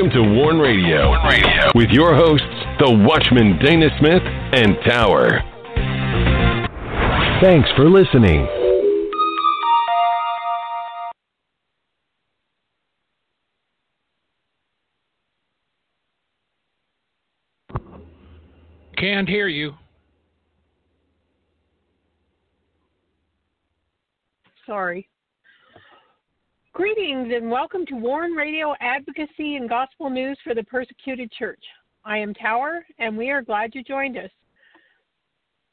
Welcome to Warn Radio, Warn Radio with your hosts, the Watchman Dana Smith and Tower. Thanks for listening. Can't hear you. Sorry. Greetings and welcome to Warn Radio Advocacy and Gospel News for the Persecuted Church. I am Tower, and we are glad you joined us.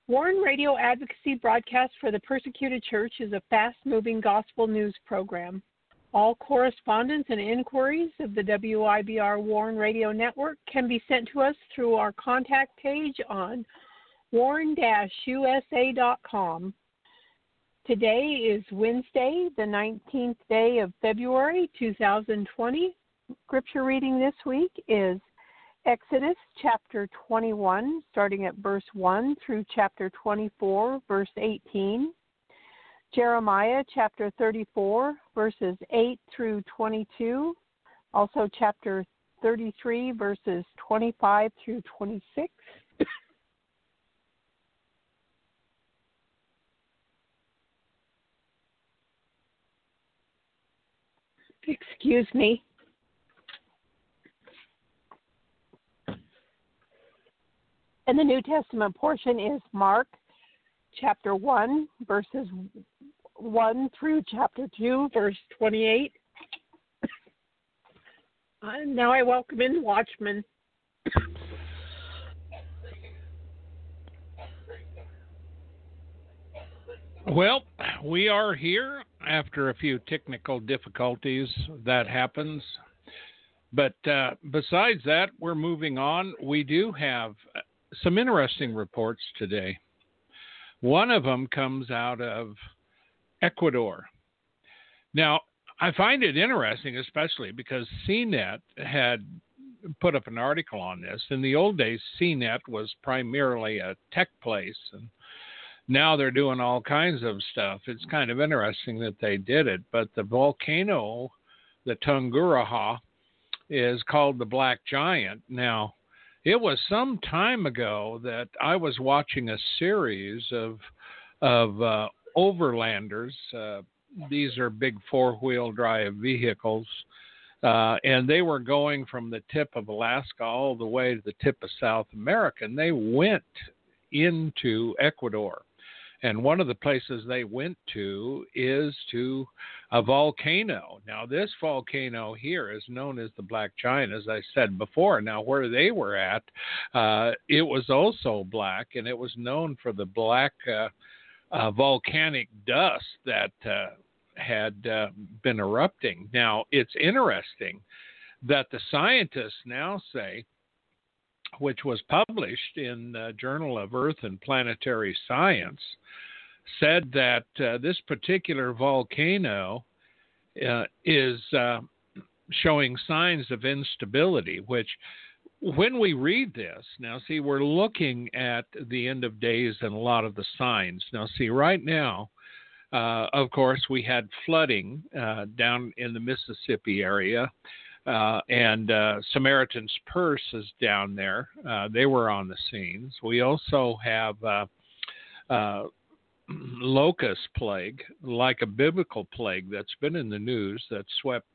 Warn Radio Advocacy broadcast for the Persecuted Church is a fast moving gospel news program. All correspondence and inquiries of the WIBR Warn Radio Network can be sent to us through our contact page on warn-usa.com. Today is Wednesday, the 19th day of February 2020. Scripture reading this week is Exodus chapter 21, starting at verse 1 through chapter 24, verse 18. Jeremiah chapter 34, verses 8 through 22. Also, chapter 33, verses 25 through 26. Excuse me. And the New Testament portion is Mark chapter 1, verses 1 through chapter 2, verse 28. Uh, now I welcome in Watchman. Well, we are here after a few technical difficulties. That happens. But uh, besides that, we're moving on. We do have some interesting reports today. One of them comes out of Ecuador. Now, I find it interesting, especially because CNET had put up an article on this. In the old days, CNET was primarily a tech place, and now they're doing all kinds of stuff. It's kind of interesting that they did it. But the volcano, the Tungurahua, is called the Black Giant. Now, it was some time ago that I was watching a series of of uh, overlanders. Uh, these are big four wheel drive vehicles. Uh, and they were going from the tip of Alaska all the way to the tip of South America. And they went into Ecuador. And one of the places they went to is to a volcano. Now, this volcano here is known as the Black Giant, as I said before. Now, where they were at, uh, it was also black, and it was known for the black uh, uh, volcanic dust that uh, had uh, been erupting. Now, it's interesting that the scientists now say which was published in the Journal of Earth and Planetary Science, said that uh, this particular volcano uh, is uh, showing signs of instability, which when we read this, now see, we're looking at the end of days and a lot of the signs. Now, see, right now, uh, of course, we had flooding uh, down in the Mississippi area. Uh, and uh, Samaritan's Purse is down there. Uh, they were on the scenes. We also have uh, uh, locust plague, like a biblical plague that's been in the news that swept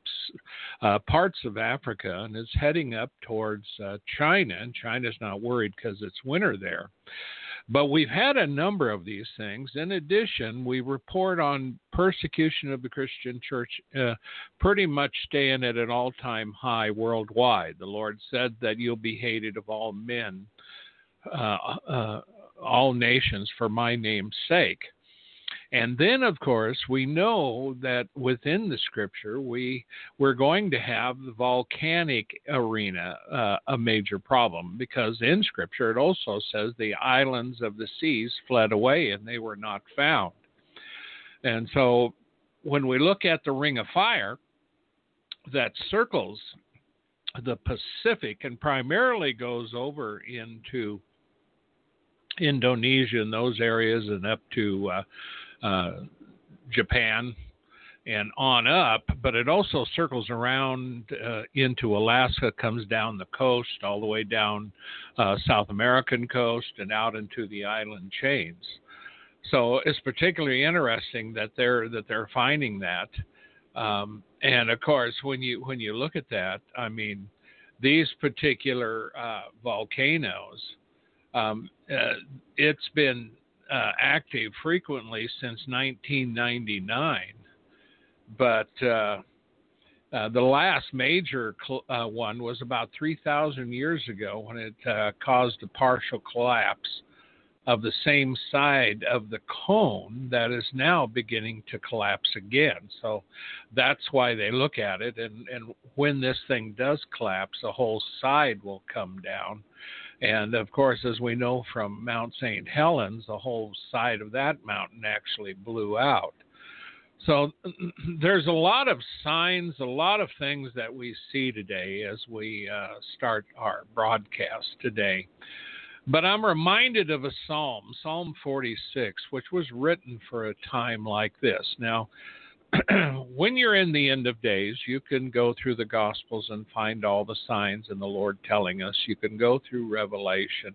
uh, parts of Africa and is heading up towards China. And China's not worried because it's winter there. But we've had a number of these things. In addition, we report on persecution of the Christian church uh, pretty much staying at an all time high worldwide. The Lord said that you'll be hated of all men, uh, uh, all nations, for my name's sake. And then, of course, we know that within the scripture, we we're going to have the volcanic arena uh, a major problem because in scripture it also says the islands of the seas fled away and they were not found. And so, when we look at the ring of fire that circles the Pacific and primarily goes over into Indonesia and those areas and up to uh, Japan and on up, but it also circles around uh, into Alaska, comes down the coast, all the way down uh, South American coast, and out into the island chains. So it's particularly interesting that they're that they're finding that. Um, and of course, when you when you look at that, I mean, these particular uh, volcanoes, um, uh, it's been uh, active frequently since 1999 but uh, uh, the last major cl- uh, one was about 3,000 years ago when it uh, caused a partial collapse of the same side of the cone that is now beginning to collapse again. So that's why they look at it. And, and when this thing does collapse, the whole side will come down. And of course, as we know from Mount St. Helens, the whole side of that mountain actually blew out. So there's a lot of signs, a lot of things that we see today as we uh, start our broadcast today. But I'm reminded of a psalm, Psalm 46, which was written for a time like this. Now, when you're in the end of days, you can go through the Gospels and find all the signs in the Lord telling us. You can go through Revelation.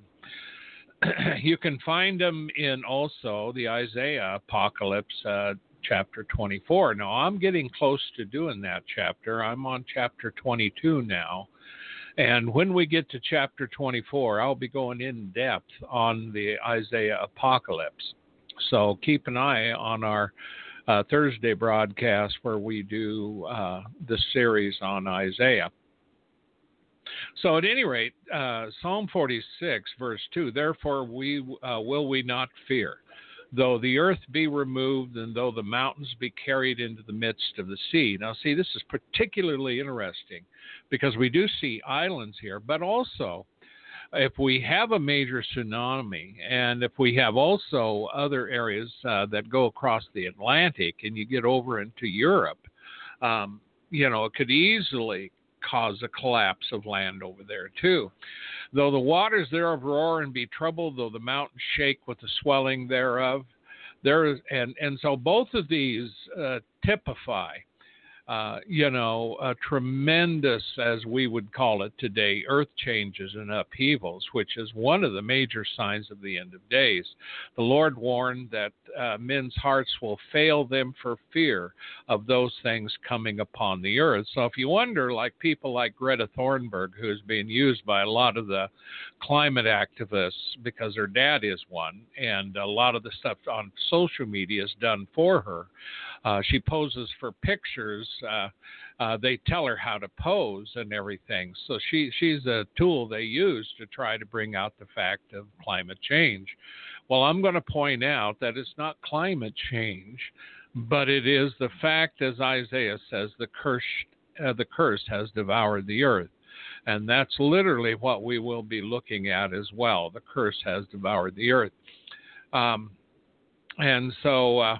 you can find them in also the Isaiah apocalypse, uh, chapter 24. Now, I'm getting close to doing that chapter. I'm on chapter 22 now. And when we get to chapter 24, I'll be going in depth on the Isaiah apocalypse. So keep an eye on our uh, Thursday broadcast where we do uh, the series on Isaiah. So, at any rate, uh, Psalm 46, verse 2 Therefore, we uh, will we not fear though the earth be removed and though the mountains be carried into the midst of the sea. Now, see, this is particularly interesting because we do see islands here, but also if we have a major tsunami and if we have also other areas uh, that go across the Atlantic and you get over into Europe, um, you know, it could easily cause a collapse of land over there too. Though the waters thereof roar and be troubled, though the mountains shake with the swelling thereof, there is, and and so both of these uh, typify uh, you know, a tremendous, as we would call it today, earth changes and upheavals, which is one of the major signs of the end of days. The Lord warned that uh, men's hearts will fail them for fear of those things coming upon the earth. So if you wonder, like people like Greta Thunberg, who's being used by a lot of the climate activists because her dad is one, and a lot of the stuff on social media is done for her. Uh, she poses for pictures. Uh, uh, they tell her how to pose and everything. So she she's a tool they use to try to bring out the fact of climate change. Well, I'm going to point out that it's not climate change, but it is the fact, as Isaiah says, the curse uh, the curse has devoured the earth. And that's literally what we will be looking at as well. The curse has devoured the earth. Um, and so uh,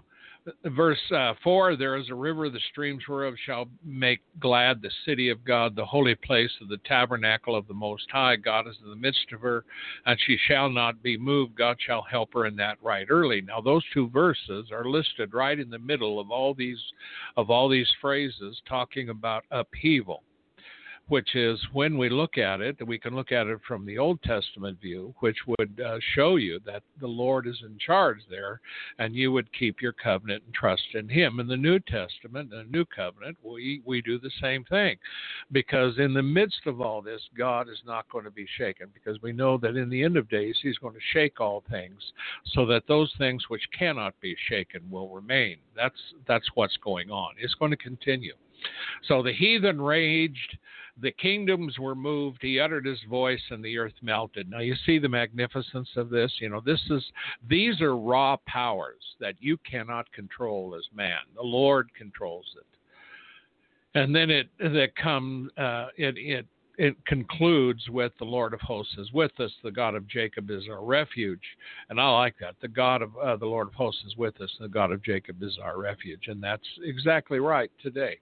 verse uh, 4 there is a river the streams whereof shall make glad the city of god the holy place of the tabernacle of the most high. God is in the midst of her and she shall not be moved. God shall help her in that right early. Now those two verses are listed right in the middle of all these of all these phrases talking about upheaval which is when we look at it, we can look at it from the Old Testament view, which would uh, show you that the Lord is in charge there, and you would keep your covenant and trust in Him. In the New Testament, the New Covenant, we, we do the same thing, because in the midst of all this, God is not going to be shaken, because we know that in the end of days, He's going to shake all things, so that those things which cannot be shaken will remain. That's that's what's going on. It's going to continue. So the heathen raged the kingdoms were moved. He uttered his voice, and the earth melted. Now you see the magnificence of this. You know, this is these are raw powers that you cannot control as man. The Lord controls it. And then it that comes uh, it it it concludes with the Lord of hosts is with us, the God of Jacob is our refuge, and I like that. The God of uh, the Lord of hosts is with us, the God of Jacob is our refuge, and that's exactly right today.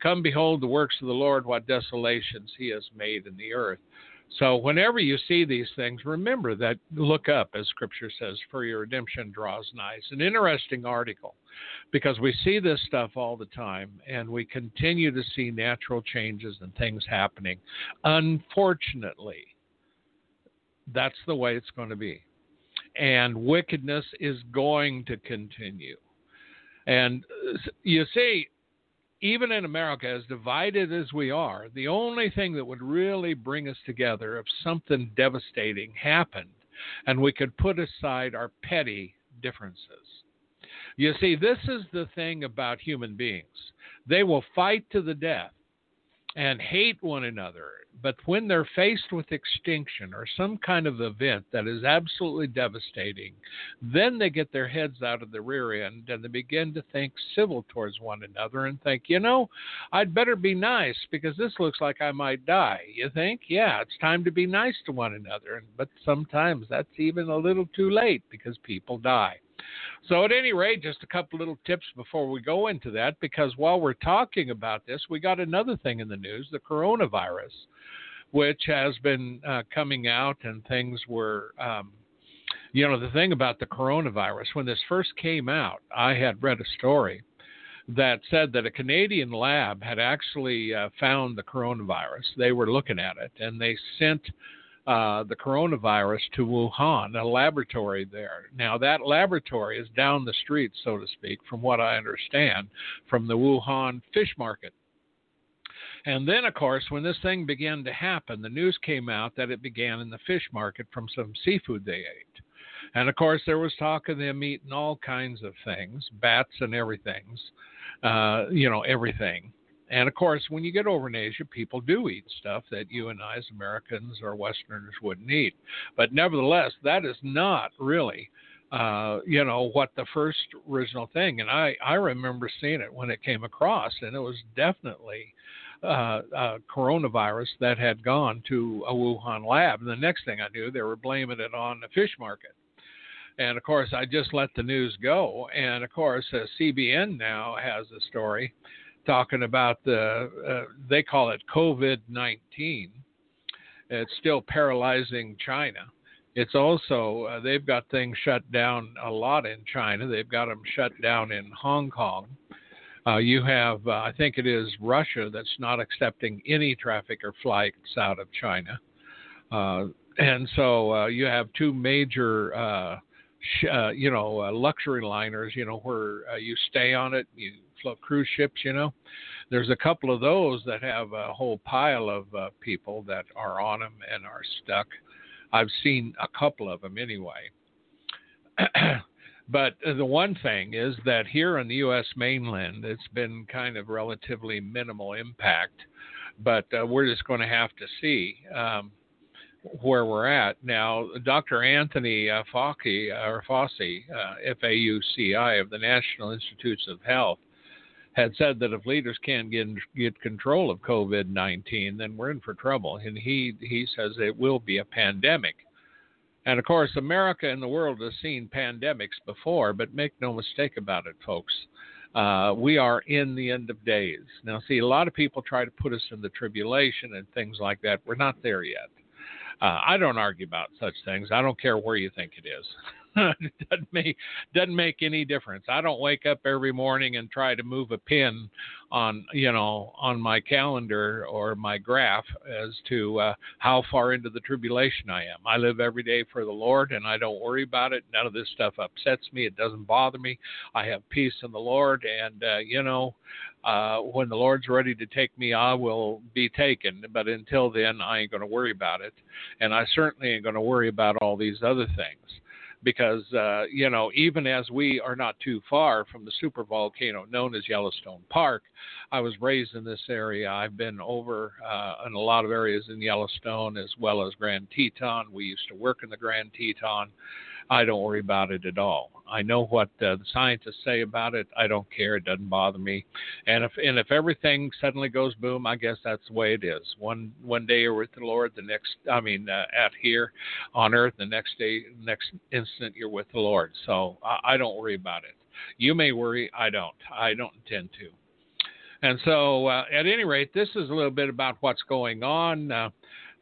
Come behold the works of the Lord, what desolations he has made in the earth. So whenever you see these things, remember that look up, as Scripture says, for your redemption draws nigh. It's an interesting article because we see this stuff all the time and we continue to see natural changes and things happening. Unfortunately, that's the way it's going to be. And wickedness is going to continue. And uh, you see, even in America, as divided as we are, the only thing that would really bring us together if something devastating happened and we could put aside our petty differences. You see, this is the thing about human beings. They will fight to the death and hate one another but when they're faced with extinction or some kind of event that is absolutely devastating, then they get their heads out of the rear end and they begin to think civil towards one another and think, you know, I'd better be nice because this looks like I might die. You think? Yeah, it's time to be nice to one another. But sometimes that's even a little too late because people die. So, at any rate, just a couple little tips before we go into that, because while we're talking about this, we got another thing in the news the coronavirus which has been uh, coming out, and things were. Um, you know, the thing about the coronavirus, when this first came out, I had read a story that said that a Canadian lab had actually uh, found the coronavirus. They were looking at it and they sent uh, the coronavirus to Wuhan, a laboratory there. Now, that laboratory is down the street, so to speak, from what I understand, from the Wuhan fish market. And then, of course, when this thing began to happen, the news came out that it began in the fish market from some seafood they ate. And of course, there was talk of them eating all kinds of things, bats and everything's, uh, you know, everything. And of course, when you get over in Asia, people do eat stuff that you and I, as Americans or Westerners, wouldn't eat. But nevertheless, that is not really, uh, you know, what the first original thing. And I, I remember seeing it when it came across, and it was definitely uh, uh, coronavirus that had gone to a Wuhan lab. And the next thing I knew, they were blaming it on the fish market. And of course, I just let the news go. And of course, uh, CBN now has a story talking about the, uh, they call it COVID 19. It's still paralyzing China. It's also, uh, they've got things shut down a lot in China. They've got them shut down in Hong Kong. Uh, you have, uh, I think it is Russia that's not accepting any traffic or flights out of China. Uh, and so uh, you have two major, uh, sh- uh, you know, luxury liners, you know, where you stay on it, you cruise ships, you know. There's a couple of those that have a whole pile of people that are on them and are stuck. I've seen a couple of them anyway. But the one thing is that here on the U.S. mainland, it's been kind of relatively minimal impact. But uh, we're just going to have to see um, where we're at now. Dr. Anthony uh, Fauci, or Fauci, uh, F-A-U-C-I, of the National Institutes of Health, had said that if leaders can't get get control of COVID-19, then we're in for trouble. And he he says it will be a pandemic. And of course, America and the world has seen pandemics before, but make no mistake about it, folks. Uh, we are in the end of days. Now, see, a lot of people try to put us in the tribulation and things like that. We're not there yet. Uh, I don't argue about such things. I don't care where you think it is. doesn't make doesn't make any difference. I don't wake up every morning and try to move a pin on you know on my calendar or my graph as to uh, how far into the tribulation I am. I live every day for the Lord and I don't worry about it. None of this stuff upsets me. It doesn't bother me. I have peace in the Lord, and uh, you know. Uh, when the Lord's ready to take me, I will be taken. But until then, I ain't going to worry about it. And I certainly ain't going to worry about all these other things because uh, you know even as we are not too far from the super volcano known as Yellowstone Park, I was raised in this area. I've been over uh, in a lot of areas in Yellowstone as well as Grand Teton. We used to work in the Grand Teton. I don't worry about it at all. I know what uh, the scientists say about it. I don't care. It doesn't bother me. And if and if everything suddenly goes boom, I guess that's the way it is. One one day you're with the Lord, the next I mean uh, at here on earth, the next day, next instant you're with the Lord. So I, I don't worry about it. You may worry. I don't. I don't intend to. And so, uh, at any rate, this is a little bit about what's going on. Uh,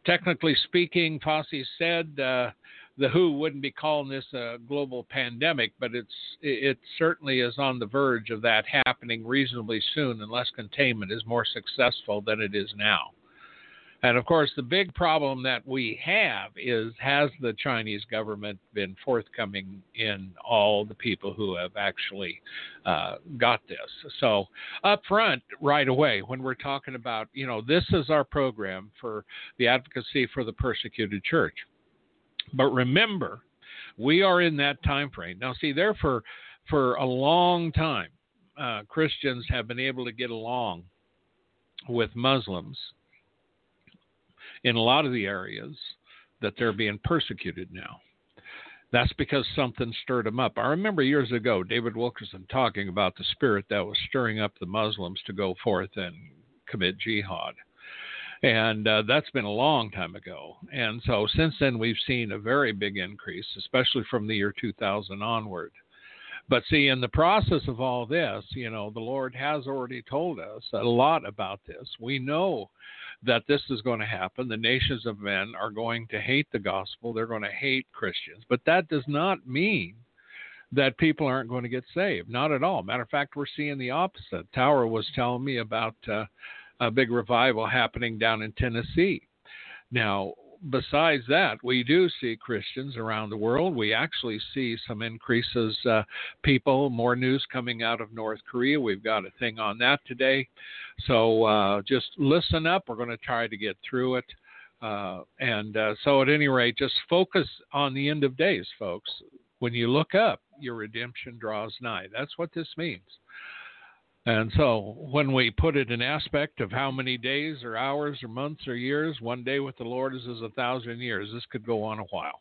technically speaking, Fauci said uh, the WHO wouldn't be calling this a global pandemic, but it's it certainly is on the verge of that happening reasonably soon, unless containment is more successful than it is now. And of course, the big problem that we have is has the Chinese government been forthcoming in all the people who have actually uh, got this? So, up front, right away, when we're talking about, you know, this is our program for the advocacy for the persecuted church. But remember, we are in that time frame. Now, see, there for, for a long time, uh, Christians have been able to get along with Muslims in a lot of the areas that they're being persecuted now. That's because something stirred them up. I remember years ago David Wilkerson talking about the spirit that was stirring up the Muslims to go forth and commit jihad. And uh, that's been a long time ago. And so since then, we've seen a very big increase, especially from the year 2000 onward. But see, in the process of all this, you know, the Lord has already told us a lot about this. We know that this is going to happen. The nations of men are going to hate the gospel, they're going to hate Christians. But that does not mean that people aren't going to get saved. Not at all. Matter of fact, we're seeing the opposite. Tower was telling me about uh, a big revival happening down in Tennessee. Now, besides that, we do see Christians around the world. We actually see some increases, uh, people, more news coming out of North Korea. We've got a thing on that today. So uh, just listen up. We're going to try to get through it. Uh, and uh, so, at any rate, just focus on the end of days, folks. When you look up, your redemption draws nigh. That's what this means. And so when we put it in aspect of how many days or hours or months or years, one day with the Lord is as a thousand years. This could go on a while.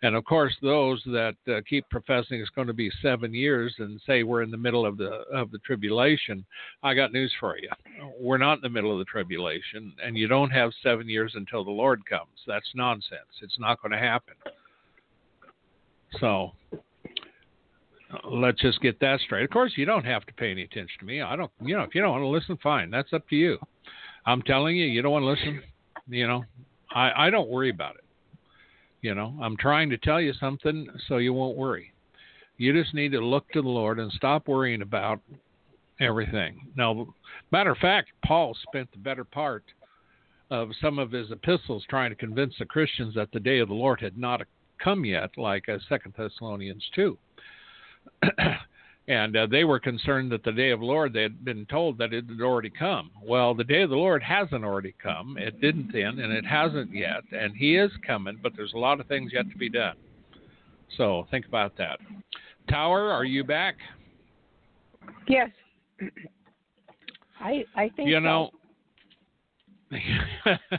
And of course, those that uh, keep professing it's going to be seven years and say we're in the middle of the of the tribulation, I got news for you. We're not in the middle of the tribulation, and you don't have seven years until the Lord comes. That's nonsense. It's not going to happen. So let's just get that straight. Of course, you don't have to pay any attention to me. I don't, you know, if you don't want to listen, fine. That's up to you. I'm telling you, you don't want to listen. You know, I, I don't worry about it. You know, I'm trying to tell you something so you won't worry. You just need to look to the Lord and stop worrying about everything. Now, matter of fact, Paul spent the better part of some of his epistles trying to convince the Christians that the day of the Lord had not come yet, like uh, Second Thessalonians two. and uh, they were concerned that the day of the Lord they had been told that it had already come. Well, the day of the Lord hasn't already come. It didn't then, and it hasn't yet, and He is coming. But there's a lot of things yet to be done. So think about that. Tower, are you back? Yes. I I think you know. So.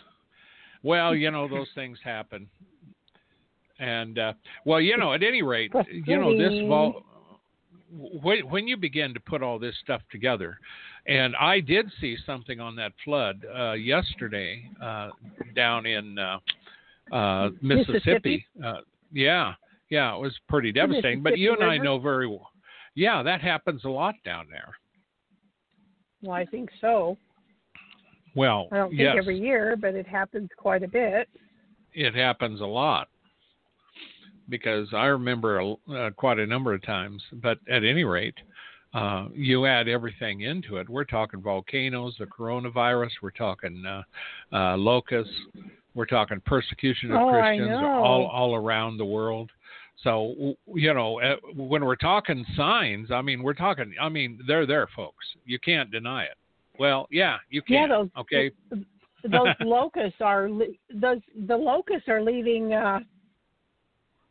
well, you know those things happen, and uh, well, you know, at any rate, you know this vol- when you begin to put all this stuff together, and I did see something on that flood uh, yesterday uh, down in uh, uh Mississippi. Mississippi? Uh, yeah, yeah, it was pretty devastating. But you and River? I know very well. Yeah, that happens a lot down there. Well, I think so. Well, I don't think yes, every year, but it happens quite a bit. it happens a lot because I remember uh, quite a number of times. But at any rate, uh, you add everything into it. We're talking volcanoes, the coronavirus. We're talking uh, uh, locusts. We're talking persecution of Oh, Christians all all around the world. So you know, uh, when we're talking signs, I mean, we're talking. I mean, they're there, folks. You can't deny it. Well, yeah, you Yeah, can. those okay. those locusts are those the locusts are leaving uh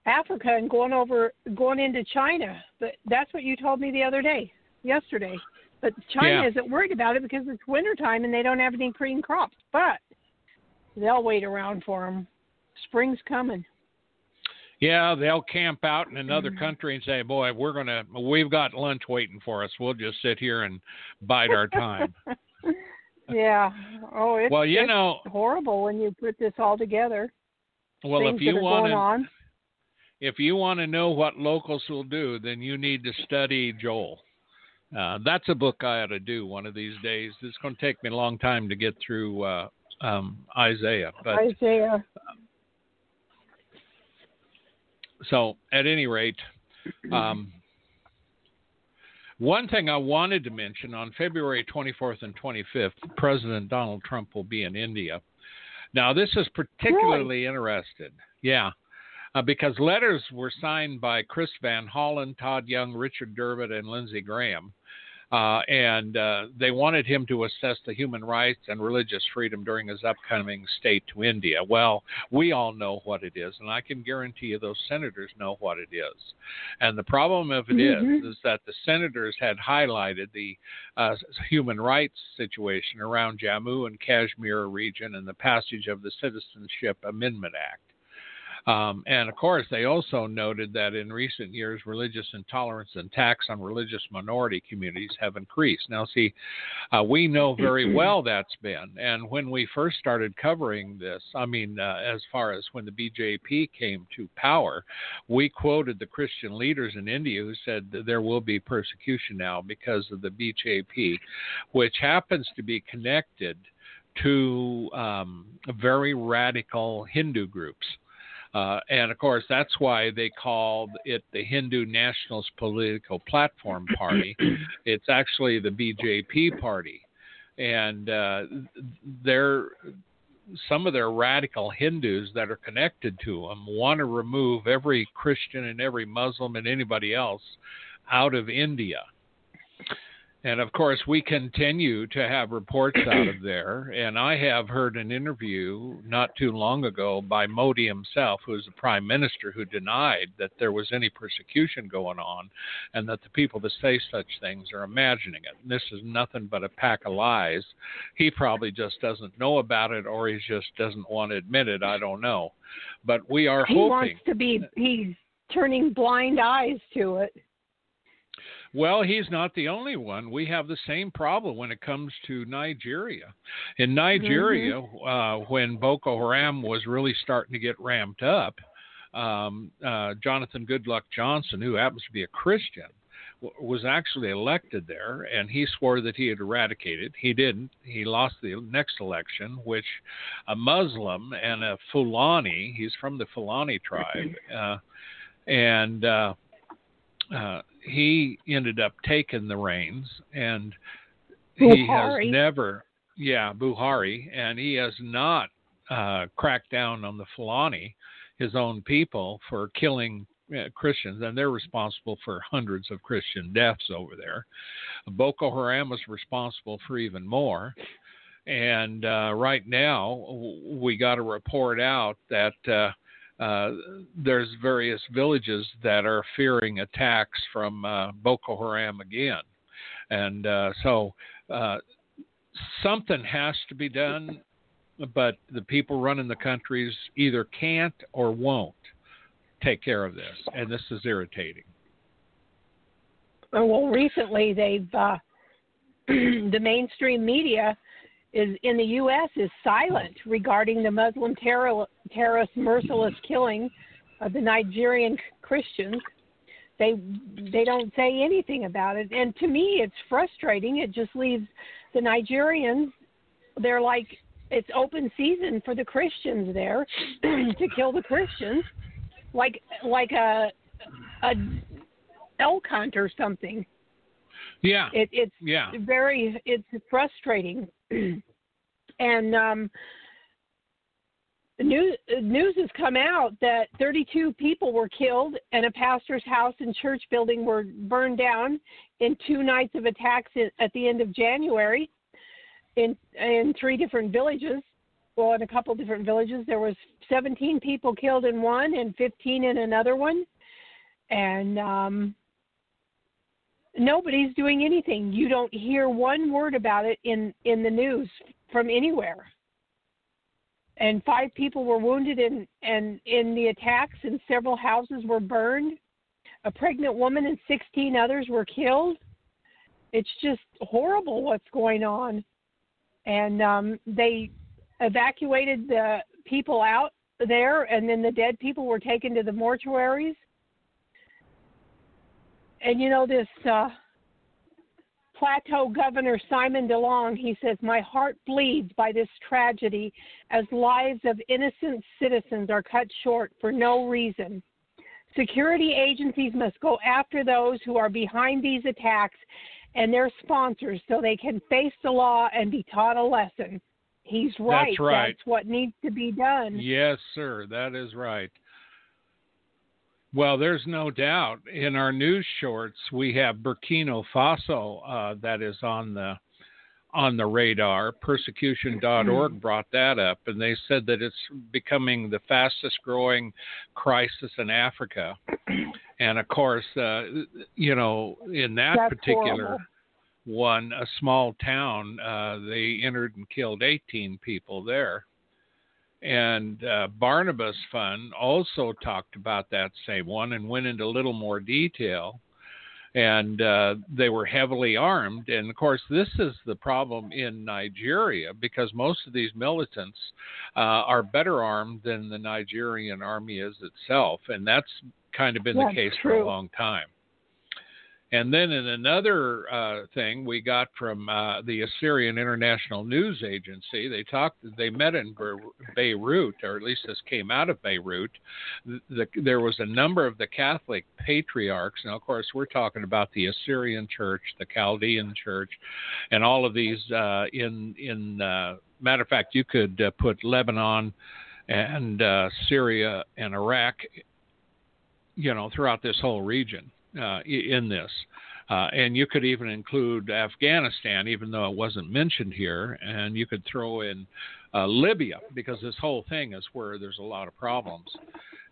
Africa and going over going into China. But that's what you told me the other day, yesterday. But China Yeah. isn't worried about it because it's wintertime and they don't have any green crops. But they'll wait around for them. Spring's coming. Yeah, they'll camp out in another Mm-hmm. country and say, "Boy, we're gonna, we've got lunch waiting for us. We'll just sit here and bide our time." yeah. Oh, it's, well, you it's know, horrible when you put this all together. well, if you want to. If you want to know what locals will do, then you need to study Joel. Uh, that's a book I ought to do one of these days. It's going to take me a long time to get through uh, um, Isaiah. But Isaiah. so, at any rate, um, one thing I wanted to mention on February 24th and 25th, President Donald Trump will be in India. Now, this is particularly really? interested. Yeah. Uh, because letters were signed by Chris Van Hollen, Todd Young, Richard Durbin, and Lindsey Graham uh, and uh, they wanted him to assess the human rights and religious freedom during his upcoming state to India. Well, we all know what it is, and I can guarantee you those senators know what it is. And the problem of it mm-hmm. is, is that the senators had highlighted the uh, human rights situation around Jammu and Kashmir region and the passage of the Citizenship Amendment Act. Um, and of course, they also noted that in recent years, religious intolerance and attacks on religious minority communities have increased. Now, see, uh, we know very well that's been. And when we first started covering this, I mean, uh, as far as when the BJP came to power, we quoted the Christian leaders in India who said there will be persecution now because of the BJP, which happens to be connected to um, very radical Hindu groups. Uh, and of course, that's why they called it the Hindu Nationalist Political Platform Party. it's actually the BJP party. And uh, they're, some of their radical Hindus that are connected to them want to remove every Christian and every Muslim and anybody else out of India. And of course, we continue to have reports out of there. And I have heard an interview not too long ago by Modi himself, who is the prime minister, who denied that there was any persecution going on and that the people that say such things are imagining it. And this is nothing but a pack of lies. He probably just doesn't know about it or he just doesn't want to admit it. I don't know. But we are he hoping. He wants to be, he's turning blind eyes to it. Well, he's not the only one. We have the same problem when it comes to Nigeria. In Nigeria, mm-hmm. uh, when Boko Haram was really starting to get ramped up, um, uh, Jonathan Goodluck Johnson, who happens to be a Christian, w- was actually elected there, and he swore that he had eradicated. He didn't. He lost the next election, which a Muslim and a Fulani, he's from the Fulani tribe, uh, and uh, uh, he ended up taking the reins, and he Buhari. has never, yeah, Buhari, and he has not uh, cracked down on the Fulani, his own people, for killing uh, Christians, and they're responsible for hundreds of Christian deaths over there. Boko Haram is responsible for even more. And uh, right now, we got a report out that uh, there's various villages that are fearing attacks from uh, Boko Haram again. And uh, so uh, something has to be done, but the people running the countries either can't or won't take care of this. And this is irritating. Well, recently they've, uh, the mainstream media is in the U.S. is silent regarding the Muslim terror, terrorist merciless killing of the Nigerian Christians. They they don't say anything about it, and to me, it's frustrating. It just leaves the Nigerians. They're like it's open season for the Christians there to kill the Christians, like like a a elk hunt or something. Yeah. It, it's yeah. very it's frustrating. and um news news has come out that 32 people were killed and a pastor's house and church building were burned down in two nights of attacks at the end of January in in three different villages. Well in a couple different villages there was 17 people killed in one and 15 in another one. And um nobody's doing anything. You don't hear one word about it in in the news from anywhere. And five people were wounded in and in the attacks, and several houses were burned. A pregnant woman and 16 others were killed. It's just horrible what's going on. And um, they evacuated the people out there, and then the dead people were taken to the mortuaries and you know this uh, Plateau Governor Simon Lalong, he says, My heart bleeds by this tragedy as lives of innocent citizens are cut short for no reason. Security agencies must go after those who are behind these attacks and their sponsors so they can face the law and be taught a lesson. He's right. That's right. That's what needs to be done. Yes, sir. That is right. Well, there's no doubt. In our news shorts, we have Burkina Faso uh, that is on the on the radar. Persecution.org Hmm. brought that up, and they said that it's becoming the fastest growing crisis in Africa. And of course, uh, you know, in that That's particular horrible. one, a small town, uh, they entered and killed 18 people there. And uh, Barnabas Fund also talked about that same one and went into a little more detail. And uh, they were heavily armed. And of course, this is the problem in Nigeria because most of these militants uh, are better armed than the Nigerian army is itself. And that's kind of been That's the case for a long time. And then in another uh, thing we got from uh, the Assyrian International News Agency, they talked. They met in Be- Beirut, or at least this came out of Beirut. The, there was a number of the Catholic patriarchs. Now, of course, we're talking about the Assyrian Church, the Chaldean Church, and all of these. Uh, in in uh, matter of fact, you could uh, put Lebanon and uh, Syria and Iraq, you know, throughout this whole region uh, in this. Uh, and you could even include Afghanistan, even though it wasn't mentioned here, and you could throw in uh, Libya because this whole thing is where there's a lot of problems.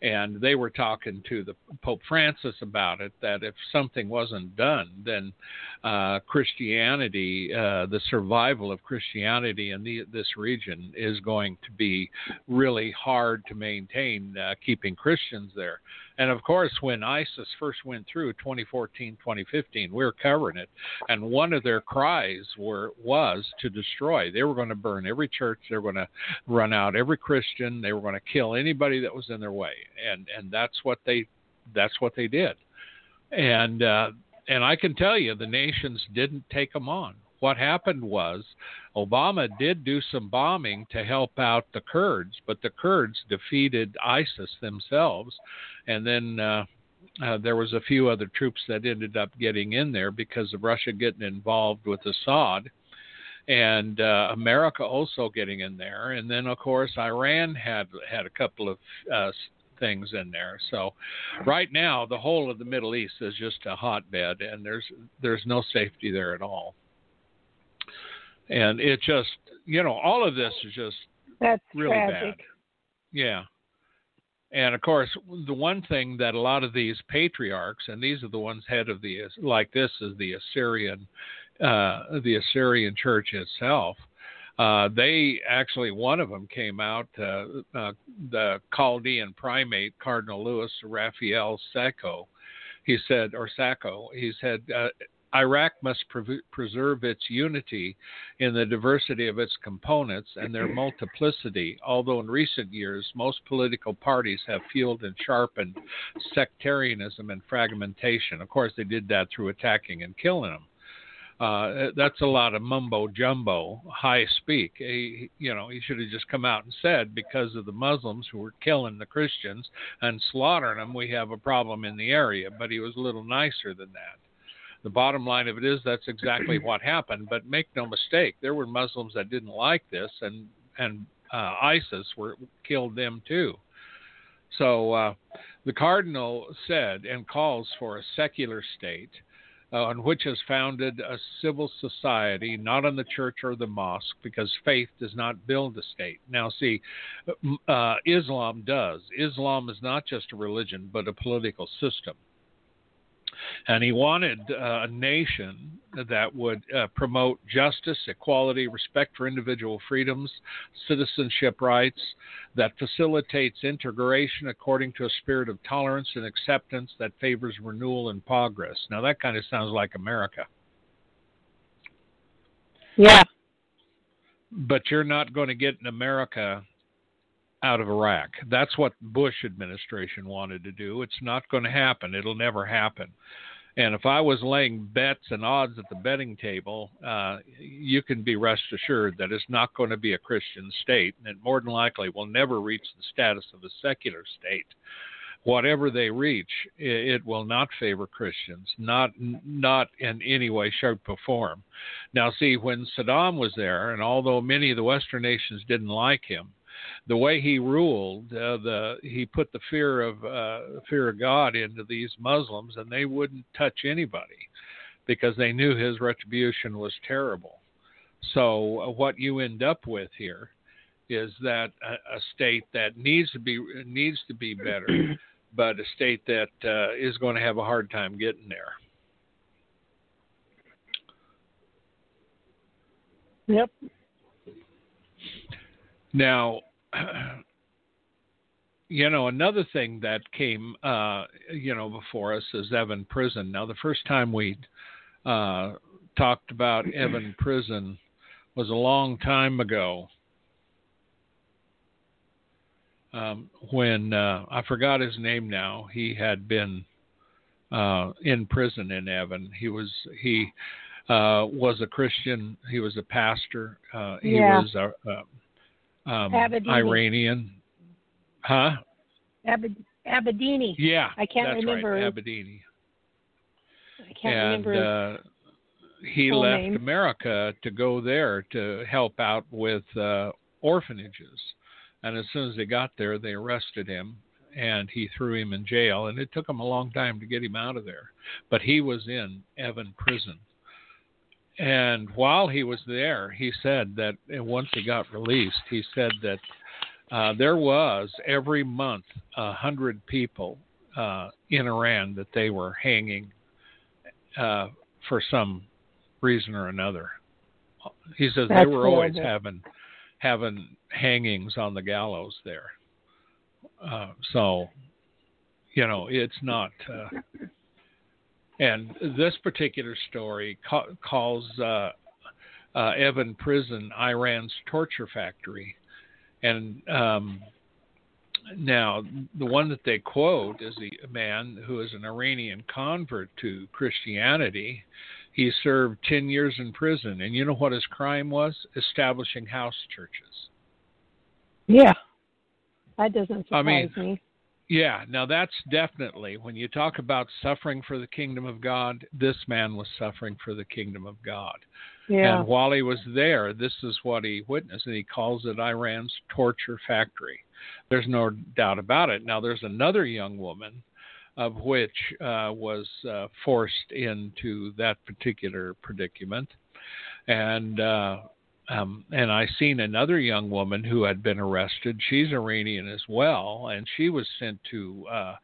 And they were talking to the Pope Francis about it that if something wasn't done, then uh, Christianity, uh, the survival of Christianity in the, this region is going to be really hard to maintain, uh, keeping Christians there. And of course, when ISIS first went through 2014, 2015, we were covering it, and one of their cries were was to destroy. They were going to burn every church. They were going to run out every Christian. They were going to kill anybody that was in their way, and and that's what they that's what they did. And uh, and I can tell you, the nations didn't take them on. What happened was Obama did do some bombing to help out the Kurds, but the Kurds defeated ISIS themselves, and then uh, uh, there was a few other troops that ended up getting in there because of Russia getting involved with Assad, and uh, America also getting in there, and then of course Iran had had a couple of uh, things in there. So right now the whole of the Middle East is just a hotbed, and there's there's no safety there at all. And it just you know all of this is just That's really tragic. bad. Yeah. And of course, the one thing that a lot of these patriarchs, and these are the ones head of the like this is the Assyrian, uh, the Assyrian Church itself. Uh, they actually one of them came out, uh, uh, the Chaldean primate Cardinal Louis Raphael Sako. He said, or Sako, he said, uh, Iraq must pre- preserve its unity in the diversity of its components and their multiplicity, although in recent years most political parties have fueled and sharpened sectarianism and fragmentation. Of course, they did that through attacking and killing them. Uh, that's a lot of mumbo jumbo, high speak. He, you know, he should have just come out and said, because of the Muslims who were killing the Christians and slaughtering them, we have a problem in the area. But he was a little nicer than that. The bottom line of it is that's exactly what happened. But make no mistake, there were Muslims that didn't like this, and and uh, ISIS were killed them too. So uh, the cardinal said and calls for a secular state uh, on which is founded a civil society, not on the church or the mosque, because faith does not build a state. Now, see, uh, Islam does. Islam is not just a religion, but a political system. And he wanted uh, a nation that would uh, promote justice, equality, respect for individual freedoms, citizenship rights, that facilitates integration according to a spirit of tolerance and acceptance that favors renewal and progress. Now, that kind of sounds like America. Yeah. But you're not going to get an America out of Iraq. That's what Bush administration wanted to do. It's not going to happen. It'll never happen. And if I was laying bets and odds at the betting table, uh, you can be rest assured that it's not going to be a Christian state, and it more than likely will never reach the status of a secular state. Whatever they reach, it, will not favor Christians, not not in any way, shape, or form. Now, see, when Saddam was there, and although many of the Western nations didn't like him, the way he ruled, uh, the he put the fear of uh, fear of God into these Muslims, and they wouldn't touch anybody because they knew his retribution was terrible. So uh, what you end up with here is that a, a state that needs to be needs to be better, but a state that uh, is going to have a hard time getting there. Yep. Now, you know, another thing that came, uh, you know, before us is Evin Prison. Now, the first time we uh, talked about Evin Prison was a long time ago. Um, when uh, I forgot his name now, he had been uh, in prison in Evin. He was he uh, was a Christian. He was a pastor. Uh, he Yeah. was a, a um, Iranian. Huh? Abed, Abedini. Yeah. I can't that's remember Right, Abedini. I can't and remember. uh, he left name. America to go there to help out with uh, orphanages. And as soon as they got there, they arrested him and he threw him in jail. And it took him a long time to get him out of there. But he was in Evin prison. And while he was there, he said that once he got released, he said that uh, there was every month a hundred people uh, in Iran that they were hanging uh, for some reason or another. He says That's they were always having having hangings on the gallows there. Uh, so, you know, it's not. And this particular story ca- calls uh, uh, Evin Prison Iran's torture factory, and um, now the one that they quote is a man who is an Iranian convert to Christianity. He served ten years in prison, and you know what his crime was? Establishing house churches. yeah. That doesn't surprise I mean, me. Yeah, now that's definitely when you talk about suffering for the kingdom of God, this man was suffering for the kingdom of God. Yeah. And while he was there, this is what he witnessed, and he calls it Iran's torture factory. There's no doubt about it. Now, there's another young woman of which uh, was uh, forced into that particular predicament. And uh, um, and I seen another young woman who had been arrested. She's Iranian as well, and she was sent to uh,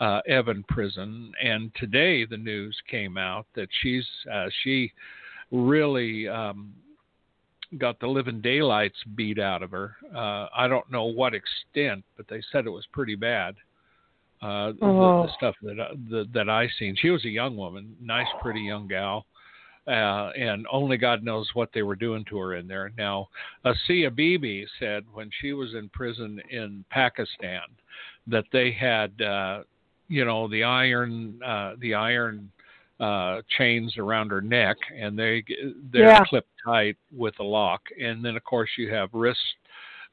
uh, Evin prison. And today the news came out that she's uh, she really um, got the living daylights beat out of her. Uh, I don't know what extent, but they said it was pretty bad. Uh, the, Oh. the stuff that I- the, that I seen. She was a young woman, nice, pretty young gal uh, and only God knows what they were doing to her in there. Now, Asia Bibi said when she was in prison in Pakistan that they had, uh, you know, the iron, uh, the iron uh, chains around her neck, and they they're Yeah. clipped tight with a lock, and then of course you have wrist,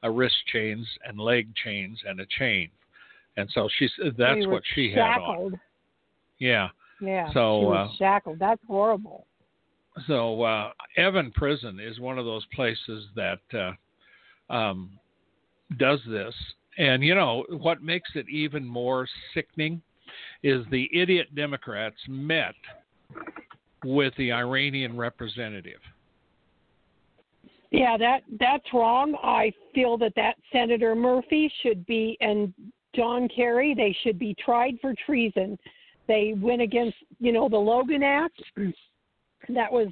uh, wrist chains and leg chains and a chain, and so she's that's what she had on. Yeah. Yeah. So, uh, shackled. That's horrible. So uh, Evin Prison is one of those places that uh, um, does this, and you know what makes it even more sickening is the idiot Democrats met with the Iranian representative. Yeah, that that's wrong. I feel that that Senator Murphy should be and John Kerry they should be tried for treason. They went against, you know, the Logan Act. That was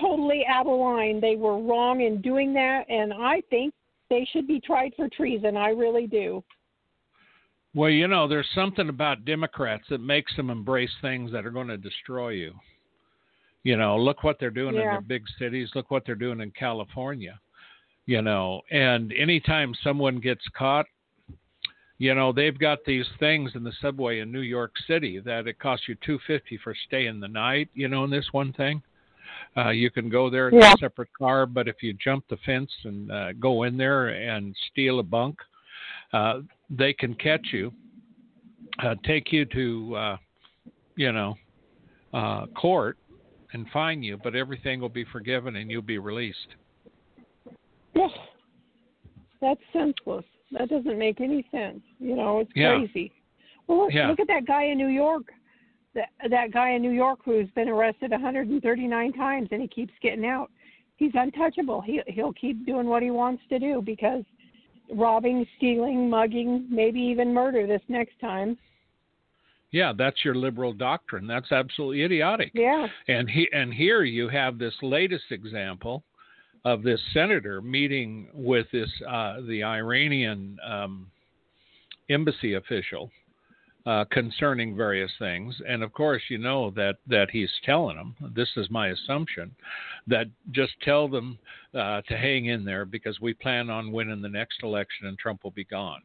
totally out of line. They were wrong in doing that, and I think they should be tried for treason. I really do. Well, you know, there's something about Democrats that makes them embrace things that are going to destroy you. You know, look what they're doing in Yeah. their big cities. Look what they're doing in California. You know, and anytime someone gets caught, You know, they've got these things in the subway in New York City that it costs you two fifty for staying the night. You know, in this one thing, uh, you can go there in Yeah. a separate car, but if you jump the fence and uh, go in there and steal a bunk, uh, they can catch you, uh, take you to, uh, you know, uh, court and fine you, but everything will be forgiven and you'll be released. Yes. That's senseless. That doesn't make any sense. You know, it's Yeah. crazy. Well, look, Yeah. look at that guy in New York. That that guy in New York who's been arrested 139 times and he keeps getting out. He's untouchable. He he'll keep doing what he wants to do because robbing, stealing, mugging, maybe even murder this next time. Yeah, that's your liberal doctrine. That's absolutely idiotic. Yeah. And he and here you have this latest example of this senator meeting with this uh, the Iranian um, embassy official uh, concerning various things, and of course you know that that he's telling them. This is my assumption that just tell them uh, to hang in there because we plan on winning the next election and Trump will be gone.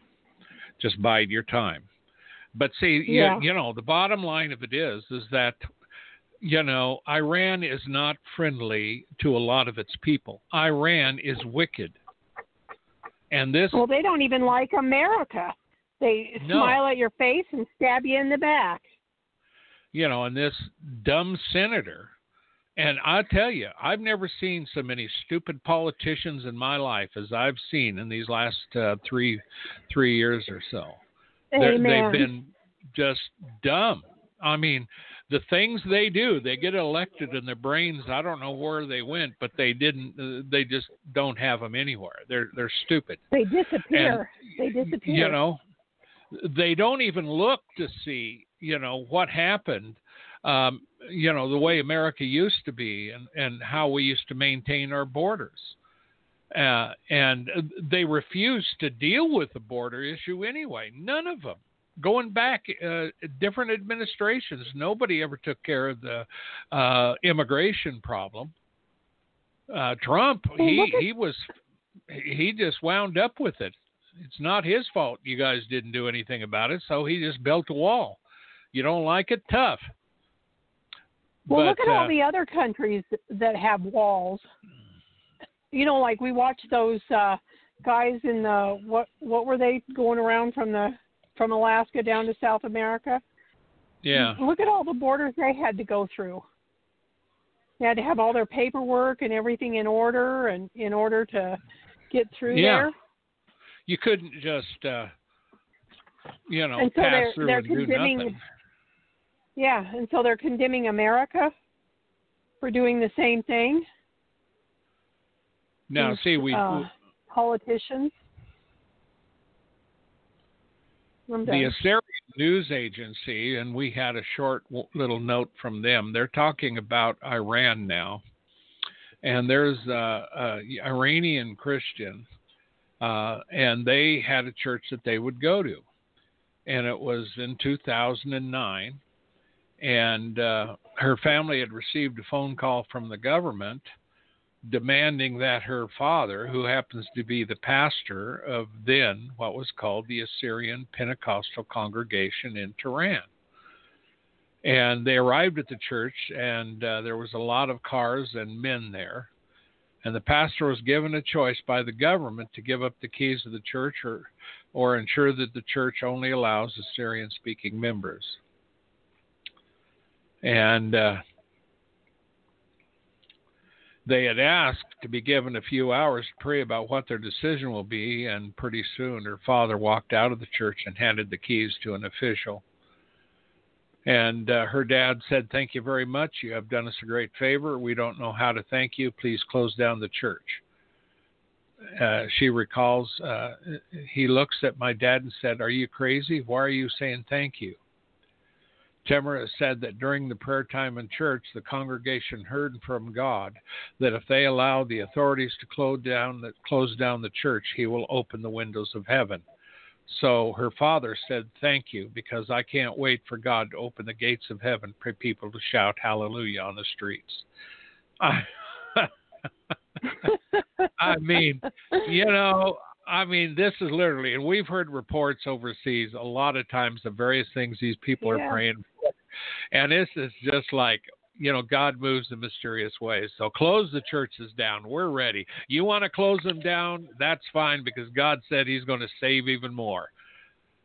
Just bide your time. But see, you- you know, the bottom line of it is, is that you know, Iran is not friendly to a lot of its people. Iran is wicked. And this, Well, they don't even like America. They No. smile at your face and stab you in the back. you know, and this dumb senator, and I tell you, I've never seen so many stupid politicians in my life as I've seen in these last uh, three three years or so. They're- Amen. They've been just dumb. I mean, the things they do, they get elected and their brains, I don't know where they went, but they didn't, uh, they just don't have them anywhere. They're, they're stupid. They disappear. they disappear. You know, they don't even look to see, you know, what happened, um, you know, the way America used to be and, and how we used to maintain our borders. Uh, and they refuse to deal with the border issue anyway. None of them. Going back, uh, different administrations, nobody ever took care of the uh, immigration problem. Uh, Trump, Well, he at- he was, he just wound up with it. It's not his fault. You guys didn't do anything about it, so he just built a wall. You don't like it, tough. Well, But, look at uh, all the other countries that have walls. You know, like we watched those uh guys in the what what were they going around from the from Alaska down to South America? yeah. Look at all the borders they had to go through. They had to have all their paperwork and everything in order and in order to get through Yeah. there. You couldn't just, uh, you know, And so pass they're- through they're and do condemning- nothing. Yeah, and so they're condemning America for doing the same thing. Now, these, see, we uh, politicians. The. Assyrian News Agency, and we had a short little note from them. They're talking about Iran now, and there's a, a Iranian Christian, uh, and they had a church that they would go to, and it was in 2009, and uh, her family had received a phone call from the government demanding that her father, who happens to be the pastor of then what was called the Assyrian Pentecostal Congregation in Tehran. And they arrived at the church, and uh, there was a lot of cars and men there. And the pastor was given a choice by the government to give up the keys of the church or, or ensure that the church only allows Assyrian speaking members. And uh, they had asked to be given a few hours to pray about what their decision will be, and pretty soon her father walked out of the church and handed the keys to an official. And uh, her dad said, Thank you very much. You have done us a great favor. We don't know how to thank you. Please close down the church. Uh, she recalls, uh, he looks at my dad and said, Are you crazy? Why are you saying thank you? Tamara said that during the prayer time in church, the congregation heard from God that if they allow the authorities to close down the, close down the church, He will open the windows of heaven. So her father said, "Thank you, because I can't wait for God to open the gates of heaven for people to shout Hallelujah on the streets." I, I mean, you know, I mean, this is literally, and we've heard reports overseas a lot of times of various things these people Yeah. are praying for. And this is just like, you know, God moves in mysterious ways. So close the churches down. We're ready. You want to close them down? That's fine because God said He's going to save even more.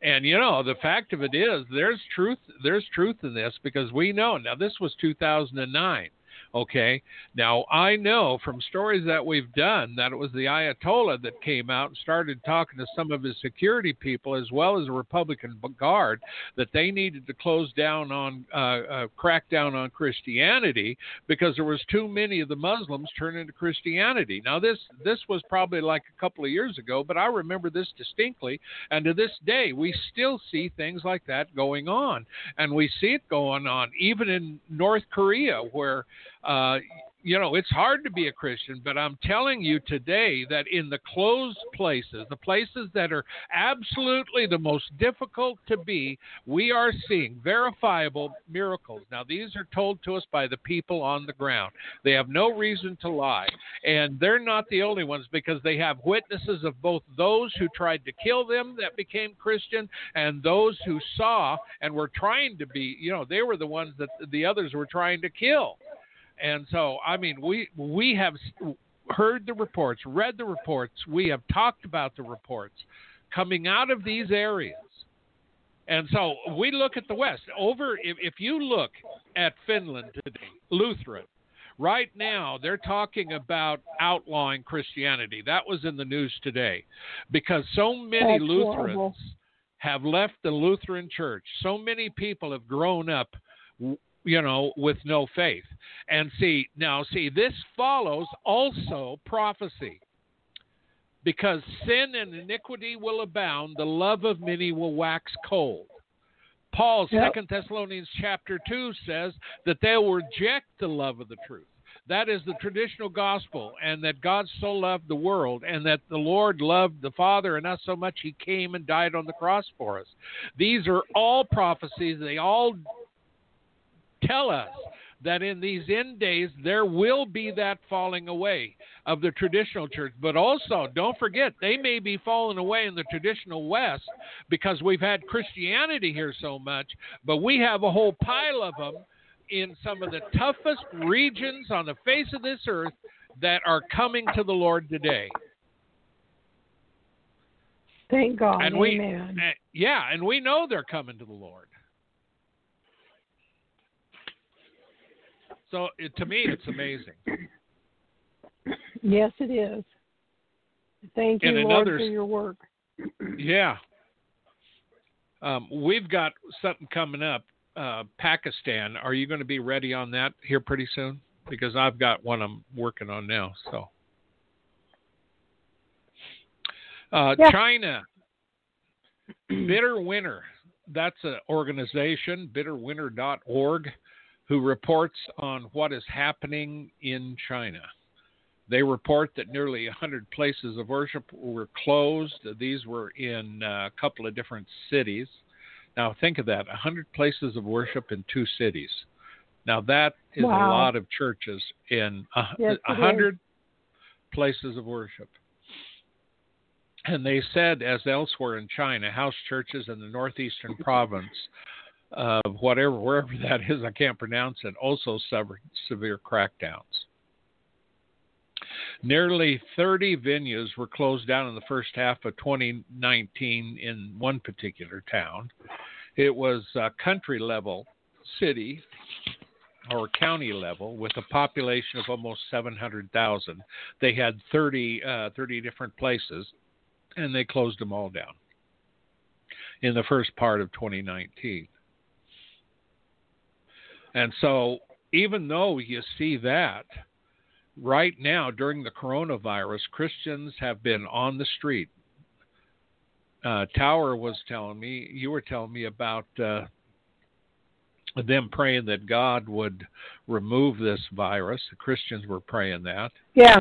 And you know, the fact of it is, there's truth. There's truth in this because we know. Now, this was 2009. Okay. Now, I know from stories that we've done that it was the Ayatollah that came out and started talking to some of his security people as well as a Republican guard that they needed to close down on, uh, uh, crack down on Christianity because there was too many of the Muslims turning to Christianity. Now, this this was probably like a couple of years ago, but I remember this distinctly, and to this day, we still see things like that going on, and we see it going on even in North Korea, where uh, you know, it's hard to be a Christian, but I'm telling you today that in the closed places, the places that are absolutely the most difficult to be, we are seeing verifiable miracles. Now, these are told to us by the people on the ground. They have no reason to lie. And they're not the only ones because they have witnesses of both those who tried to kill them that became Christian and those who saw and were trying to be, you know, they were the ones that the others were trying to kill. And so, I mean, we we have heard the reports, read the reports, we have talked about the reports coming out of these areas. And so we look at the West. Over, if, if you look at Finland today, Lutheran, right now they're talking about outlawing Christianity. That was in the news today because so many That's Lutherans horrible. have left the Lutheran church. So many people have grown up you know, with no faith. And see, now, see, this follows also prophecy. Because sin and iniquity will abound, the love of many will wax cold. Paul, Yep. Second Thessalonians chapter 2 says that they will reject the love of the truth. That is the traditional gospel, and that God so loved the world, and that the Lord loved the Father and us so much he came and died on the cross for us. These are all prophecies. They all tell us that in these end days there will be that falling away of the traditional church. But also, don't forget, they may be falling away in the traditional West because we've had Christianity here so much, but we have a whole pile of them in some of the toughest regions on the face of this earth that are coming to the Lord today. Thank God. And we, Amen. uh, yeah, and we know they're coming to the Lord. So it, to me, it's amazing. Yes, it is. Thank you, And Lord, another- for your work. Yeah. Um, we've got something coming up. Uh, Pakistan. Are you going to be ready on that here pretty soon? Because I've got one I'm working on now. So, uh, Yeah. China. Bitter Winter. That's an organization, bitterwinter.org, who reports on what is happening in China. They report that nearly 100 places of worship were closed. These were in a couple of different cities. Now, think of that 100 places of worship in two cities. Now, that is a lot of churches in a, Yes, it a is. 100 places of worship. And they said, as elsewhere in China, house churches in the northeastern province of whatever, wherever that is, I can't pronounce it, also suffered severe crackdowns. Nearly 30 venues were closed down in the first half of 2019 in one particular town. It was a country level city or county level with a population of almost 700,000. They had 30, uh, 30 different places and they closed them all down in the first part of 2019. And so, even though you see that, right now during the coronavirus, Christians have been on the street. Uh, Tower was telling me, you were telling me about uh, them praying that God would remove this virus. The Christians were praying that. Yeah.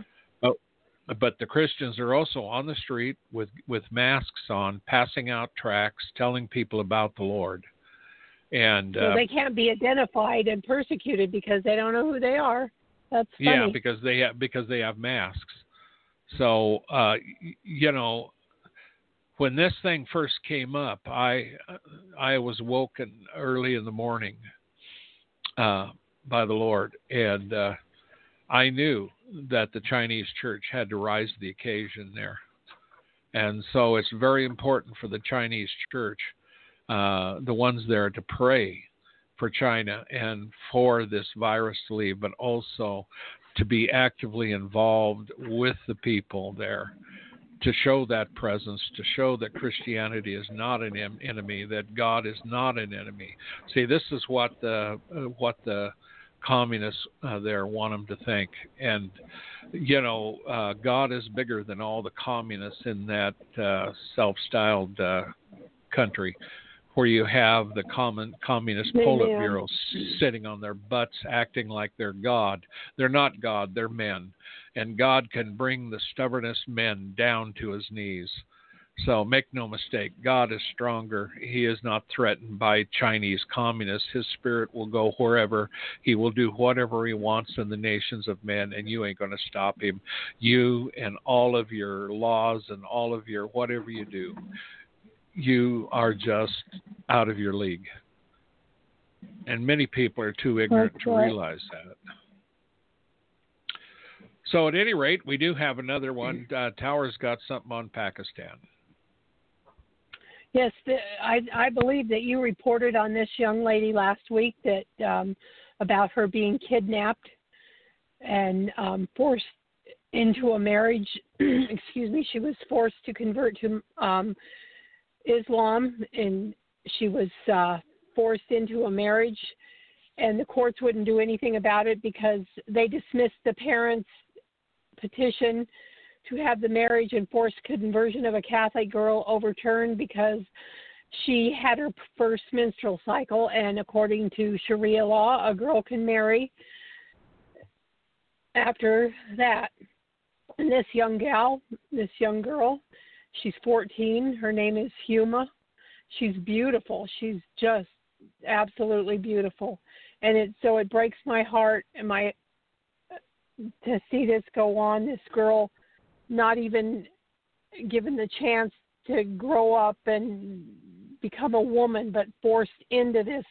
But the Christians are also on the street with, with masks on, passing out tracts, telling people about the Lord. And So uh, they can't be identified and persecuted because they don't know who they are. That's funny. Yeah, because they have because they have masks. So uh, you know, when this thing first came up, I I was woken early in the morning uh, by the Lord, and uh, I knew that the Chinese church had to rise to the occasion there, and so it's very important for the Chinese church, uh, the ones there, to pray for China and for this virus to leave, but also to be actively involved with the people there to show that presence, to show that Christianity is not an enemy, that God is not an enemy. See, this is what the uh, what the communists uh, there want them to think, and you know, uh, God is bigger than all the communists in that uh, self-styled uh, country where you have the common communist Politburo sitting on their butts acting like they're God. They're not God, they're men. And God can bring the stubbornest men down to his knees. So make no mistake, God is stronger. He is not threatened by Chinese communists. His spirit will go wherever. He will do whatever he wants in the nations of men, and you ain't going to stop him. You and all of your laws and all of your whatever you do, you are just out of your league. And many people are too ignorant to realize that. So, at any rate, we do have another one. Uh, Tower's got something on Pakistan. Yes, the, I, I believe that you reported on this young lady last week that um, about her being kidnapped and um, forced into a marriage. excuse me, she was forced to convert to um, Islam, and she was uh, forced into a marriage, and the courts wouldn't do anything about it because they dismissed the parents' petition to have the marriage and forced conversion of a Catholic girl overturned because she had her first menstrual cycle, and according to Sharia law, a girl can marry after that. And this young gal, this young girl, She's 14. Her name is Huma. She's beautiful. She's just absolutely beautiful. And it so it breaks my heart and my to see this go on. This girl not even given the chance to grow up and become a woman, but forced into this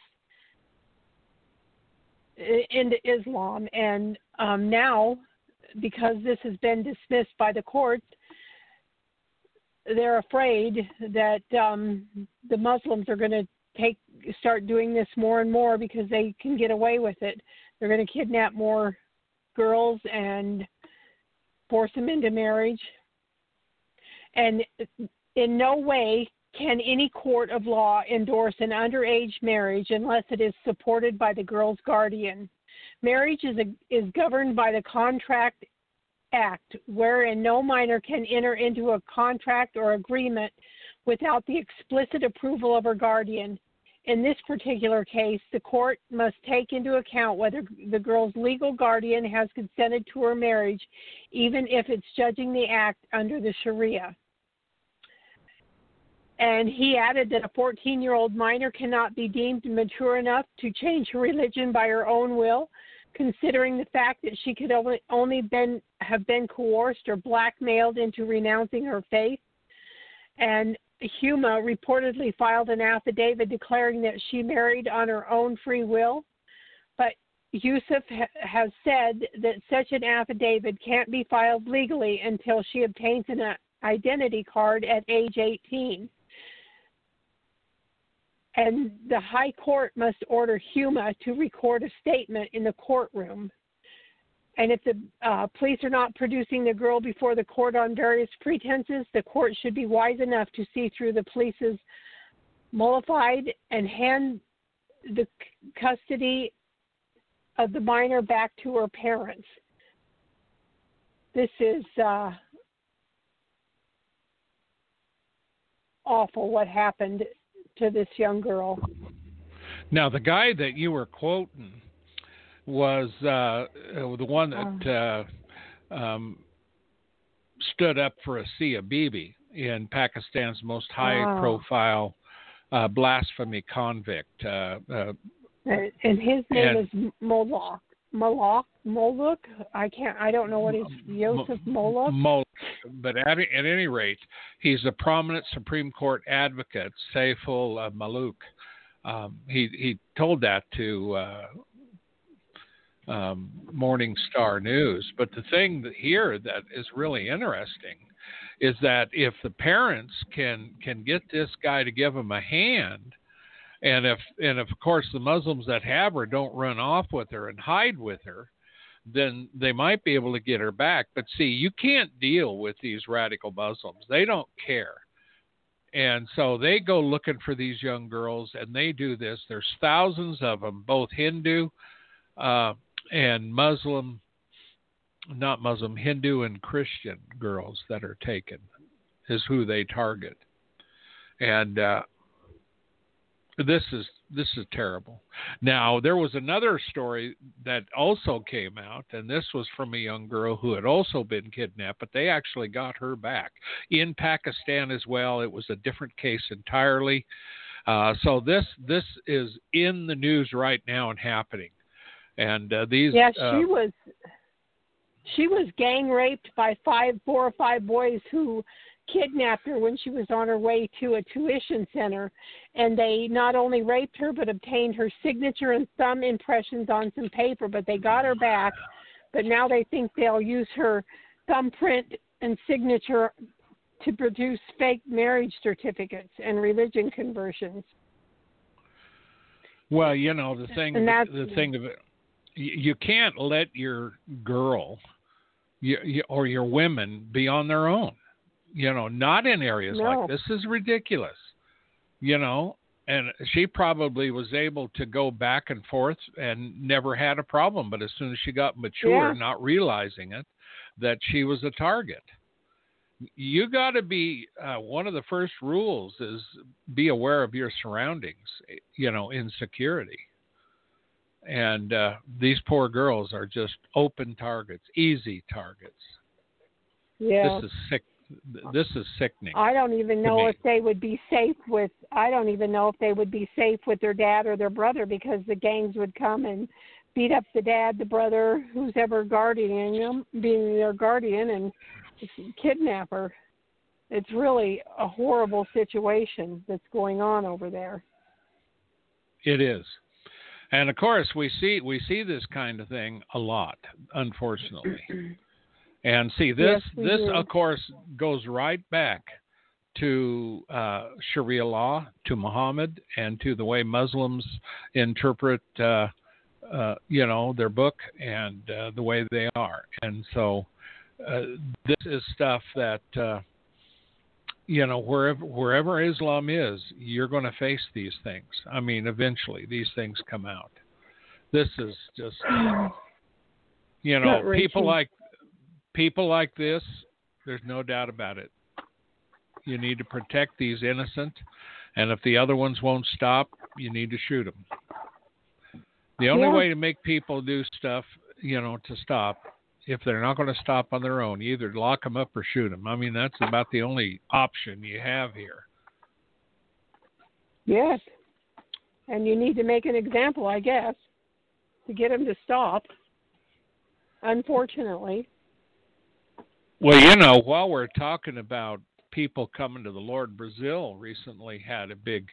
into Islam. And um, now, because this has been dismissed by the courts, they're afraid that um, the Muslims are going to take start doing this more and more because they can get away with it. They're going to kidnap more girls and force them into marriage. And in no way can any court of law endorse an underage marriage unless it is supported by the girl's guardian. Marriage is, a, is governed by the Contract Act, wherein no minor can enter into a contract or agreement without the explicit approval of her guardian. In this particular case, the court must take into account whether the girl's legal guardian has consented to her marriage, even if it's judging the act under the Sharia. And he added that a 14 year old minor cannot be deemed mature enough to change her religion by her own will considering the fact that she could only only been have been coerced or blackmailed into renouncing her faith. And Huma reportedly filed an affidavit declaring that she married on her own free will. But Yusuf ha- has said that such an affidavit can't be filed legally until she obtains an uh, identity card at age 18 and the High Court must order Huma to record a statement in the courtroom. And if the uh, police are not producing the girl before the court on various pretenses, the court should be wise enough to see through the police's mollified and hand the custody of the minor back to her parents. This is uh, awful what happened to this young girl. Now, the guy that you were quoting was uh, the one that uh, um, stood up for Asia Bibi in Pakistan's most high-profile uh, blasphemy convict. Uh, uh, and his name and, is Mullah. Malak Moluk. I can't. I don't know what is Joseph Moluk. Moluk. But at, at any rate, he's a prominent Supreme Court advocate, Saiful uh, Maluk. Um, he he told that to uh, um, Morning Star News. But the thing that here that is really interesting is that if the parents can can get this guy to give him a hand, and if and if of course the Muslims that have her don't run off with her and hide with her, then they might be able to get her back. But see, you can't deal with these radical Muslims. They don't care. And so they go looking for these young girls and they do this. There's thousands of them, both Hindu uh, and Muslim not Muslim, Hindu and Christian girls that are taken is who they target. And uh, this is this is terrible. Now there was another story that also came out, and this was from a young girl who had also been kidnapped, but they actually got her back in Pakistan as well. It was a different case entirely. Uh, so this this is in the news right now and happening. And uh, these yeah, she uh, was she was gang raped by five, four or five boys who kidnapped her when she was on her way to a tuition center. And they not only raped her, but obtained her signature and thumb impressions on some paper. But they got her back. But now they think they'll use her thumbprint and signature to produce fake marriage certificates and religion conversions. Well, you know the thing. The thing of it, you can't let your girl you, you, or your women be on their own. You know, not in areas no. like this is ridiculous. You know, and she probably was able to go back and forth and never had a problem. But as soon as she got mature, yeah. not realizing it, that she was a target. You got to be uh, one of the first rules is be aware of your surroundings. You know, insecurity. and uh, these poor girls are just open targets, easy targets. Yeah. This is sick. This is sickening. I don't even know if they would be safe with. I don't even know if they would be safe with their dad or their brother because the gangs would come and beat up the dad, the brother, who's ever guardianing them, being their guardian, and kidnap her. It's really a horrible situation that's going on over there. It is. And of course, we see we see this kind of thing a lot, unfortunately. And see this yes, this do. of course goes right back to uh, Sharia law, to Muhammad, and to the way Muslims interpret uh, uh, you know their book and uh, the way they are. And so uh, this is stuff that uh, you know wherever wherever Islam is, you're going to face these things. I mean, eventually these things come out. This is just you know people like people like this. There's no doubt about it. You need to protect these innocent, and if the other ones won't stop, you need to shoot them. The only yeah. way to make people do stuff, you know, to stop if they're not going to stop on their own, either lock them up or shoot them. I mean, that's about the only option you have here. Yes. And you need to make an example, I guess, to get them to stop. Unfortunately. Well, you know, while we're talking about people coming to the Lord, Brazil recently had a big,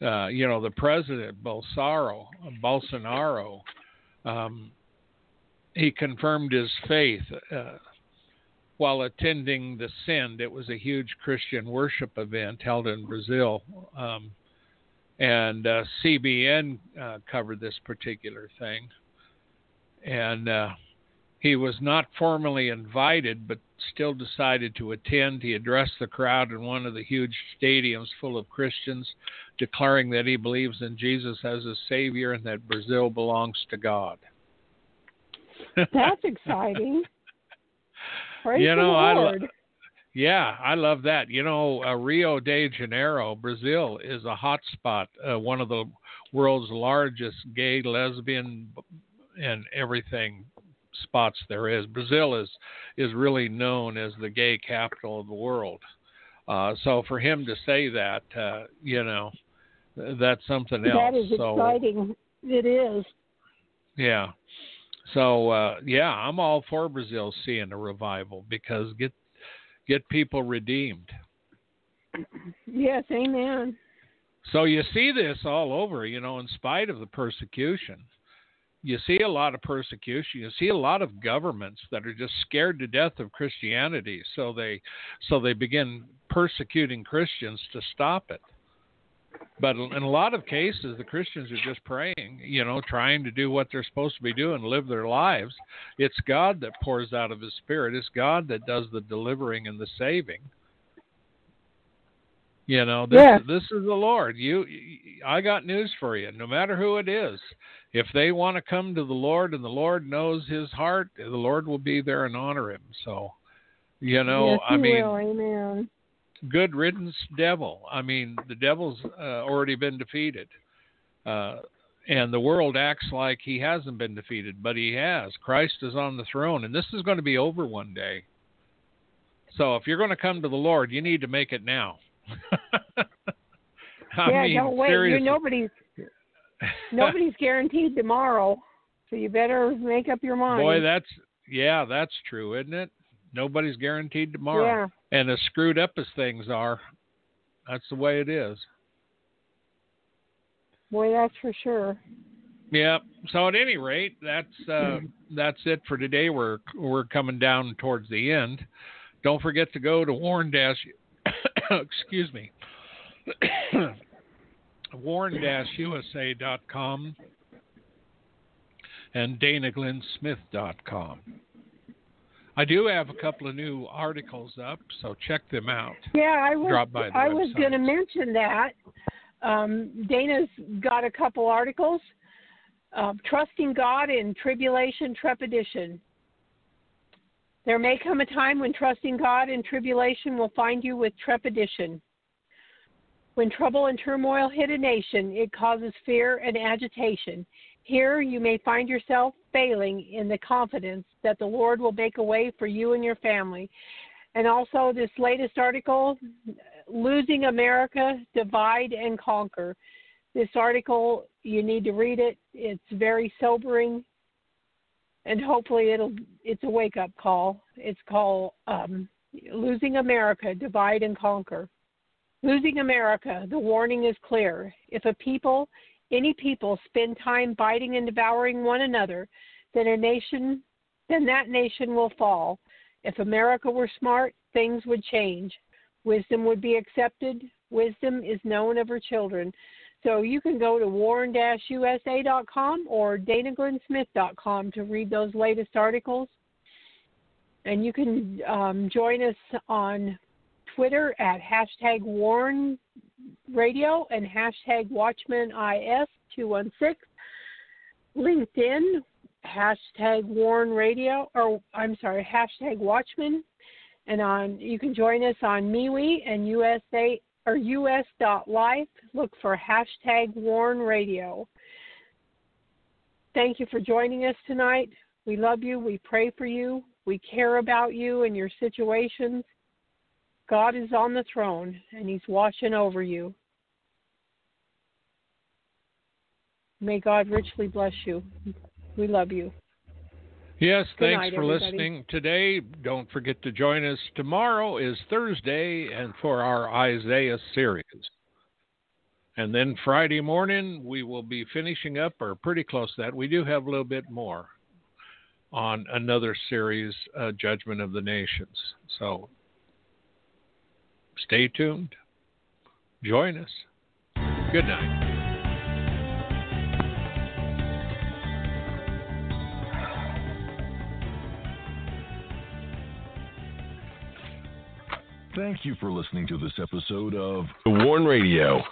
uh, you know, the president Bolsonaro, Bolsonaro, um, he confirmed his faith uh, while attending the Send. It was a huge Christian worship event held in Brazil. Um, and uh, CBN uh, covered this particular thing. And uh, he was not formally invited, but still decided to attend. He addressed the crowd in one of the huge stadiums full of Christians, declaring that he believes in Jesus as a Savior and that Brazil belongs to God. That's exciting. Praise you know, the I Lord. lo- yeah, I love that. You know, uh, Rio de Janeiro, Brazil, is a hot spot, uh, one of the world's largest gay, lesbian, and everything spots there is. Brazil is is really known as the gay capital of the world. Uh, so for him to say that, uh, you know, that's something else. That is so, exciting. It is. Yeah. So uh, yeah, I'm all for Brazil seeing a revival because get get people redeemed. Yes, amen. So you see this all over, you know, in spite of the persecution. You see a lot of persecution. You see a lot of governments that are just scared to death of Christianity, so they so they begin persecuting Christians to stop it. But in a lot of cases, the Christians are just praying, you know, trying to do what they're supposed to be doing, live their lives. It's God that pours out of His Spirit. It's God that does the delivering and the saving. You know, this Yeah. this is the Lord. You, I got news for you. No matter who it is, if they want to come to the Lord and the Lord knows His heart, the Lord will be there and honor Him. So, you know, yes, I mean, will. Amen. good riddance, devil. I mean, the devil's uh, already been defeated. Uh, and the world acts like he hasn't been defeated, but he has. Christ is on the throne, and this is going to be over one day. So if you're going to come to the Lord, you need to make it now. I yeah, mean, don't wait. seriously. You're nobody's nobody's guaranteed tomorrow, so you better make up your mind. Boy, that's yeah, that's true, isn't it? Nobody's guaranteed tomorrow. Yeah. And as screwed up as things are, that's the way it is. Boy, that's for sure. Yeah. So at any rate, that's uh, that's it for today. We're we're coming down towards the end. Don't forget to go to Warn Dash. excuse me. Warn-USA.com and DanaGlynnSmith.com. I do have a couple of new articles up, so check them out. Yeah, I was Drop by the I was going to mention that. Um, Dana's got a couple articles. Uh, Trusting God in Tribulation Trepidation. There may come a time when trusting God in tribulation will find you with trepidation. When trouble and turmoil hit a nation, it causes fear and agitation. Here you may find yourself failing in the confidence that the Lord will make a way for you and your family. And also, this latest article, Losing America, Divide and Conquer. This article, you need to read it. It's very sobering, and hopefully, it'll it's a wake up call. It's called um, Losing America, Divide and Conquer. Losing America, the warning is clear. If a people, any people, spend time biting and devouring one another, then a nation, then that nation will fall. If America were smart, things would change. Wisdom would be accepted. Wisdom is known of her children. So you can go to warn-usa.com or danaglennsmith.com to read those latest articles. And you can um, join us on Twitter at hashtag Warn Radio and hashtag WatchmanIS216. LinkedIn, hashtag Warn Radio, or I'm sorry, hashtag Watchman. And on you can join us on MeWe and USA or US.life. Look for hashtag Warn Radio. Thank you for joining us tonight. We love you. We pray for you. We care about you and your situations. God is on the throne and He's watching over you. May God richly bless you. We love you. Yes, Good thanks night, for everybody. listening today. Don't forget to join us tomorrow is Thursday and for our Isaiah series. And then Friday morning we will be finishing up or pretty close to that. We do have a little bit more on another series, uh, Judgment of the Nations. So stay tuned. Join us. Good night. Thank you for listening to this episode of The Warn Radio.